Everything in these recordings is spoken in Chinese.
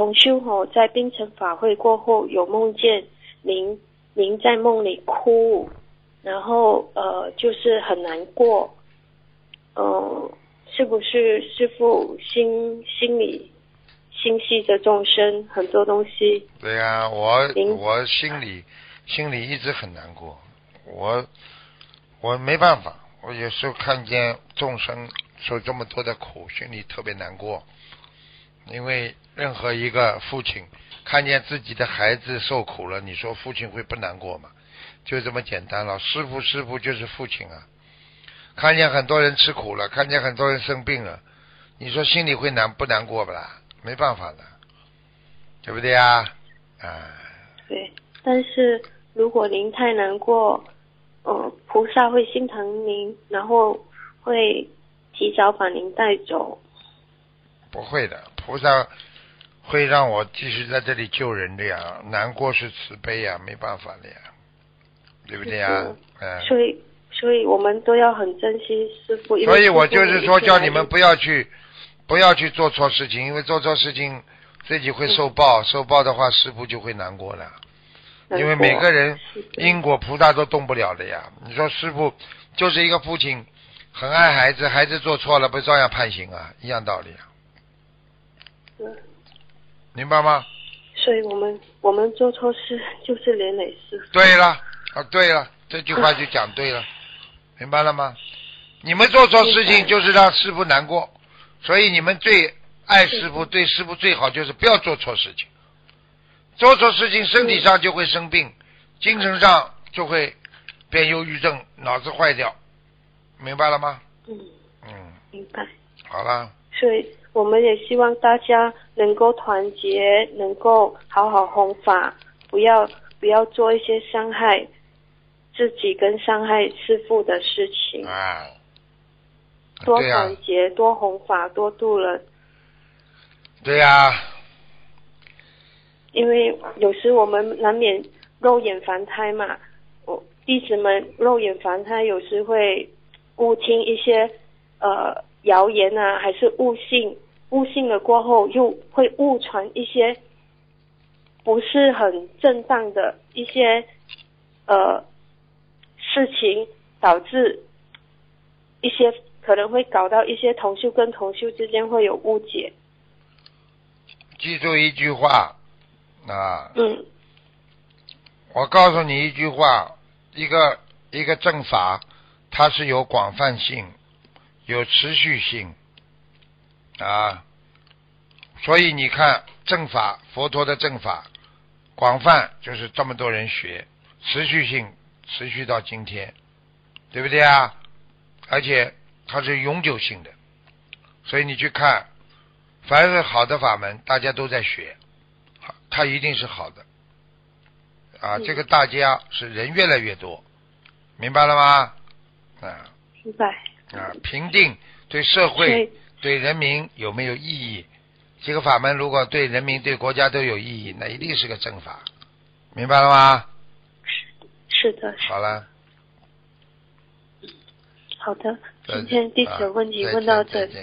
同修吼在冰城法会过后有梦见您，您在梦里哭，然后呃就是很难过，嗯、是不是师傅心心里心系着众生很多东西？对呀、我我心里心里一直很难过，我我没办法，我有时候看见众生受这么多的苦，心里特别难过。因为任何一个父亲看见自己的孩子受苦了，你说父亲会不难过吗？就这么简单了。师傅师傅就是父亲啊，看见很多人吃苦了，看见很多人生病了，你说心里会难不难过不啦？没办法的，对不对呀？啊。对，但是如果您太难过，呃，菩萨会心疼您，然后会提早把您带走。不会的，菩萨会让我继续在这里救人的呀。难过是慈悲呀，没办法的呀，对不对呀？嗯。所以，所以我们都要很珍惜师傅。所以我就是说，叫你们不要去，不要去做错事情，因为做错事情自己会受报，受报的话，师傅就会难过了。因为每个人因果菩萨都动不了的呀。你说师傅就是一个父亲，很爱孩子，孩子做错了不照样判刑啊？一样道理啊，嗯明白吗？所以我们我们做错事就是连累师傅。对了，啊，对了，这句话就讲对了，明白了吗？你们做错事情就是让师傅难过，所以你们最爱师傅，对师傅最好就是不要做错事情。做错事情，身体上就会生病，精神上就会变忧郁症，脑子坏掉，明白了吗？嗯，嗯，明白。好了，所以我们也希望大家能够团结，能够好好弘法，不要不要做一些伤害自己跟伤害师父的事情。啊，多团结，多弘法，多度人。对呀、因为有时我们难免肉眼凡胎嘛，我弟子们肉眼凡胎有时会误听一些呃谣言啊，还是误信，误信了过后又会误传一些不是很正当的一些呃事情，导致一些可能会搞到一些同修跟同修之间会有误解。记住一句话啊，嗯我告诉你一句话，一个一个正法，它是有广泛性，有持续性啊。所以你看正法，佛陀的正法广泛，就是这么多人学，持续性持续到今天，对不对啊？而且它是永久性的，所以你去看，凡是好的法门，大家都在学，好它一定是好的。啊，嗯这个大家是人越来越多，明白了吗？啊明白。啊，评定对社会对、人民有没有意义？这个法门如果对人民、对国家都有意义，那一定是个正法，明白了吗？是的，是好了，好的。今天弟子的问题问到这里，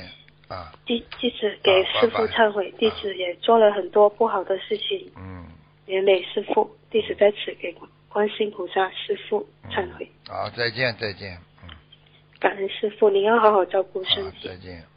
啊弟弟子给师傅忏悔，弟子也做了很多不好的事情，嗯，连累师傅，弟子在此给观世音菩萨师傅忏悔，好，再见，再见，嗯，感恩师傅，您要好好照顾身，体再。见。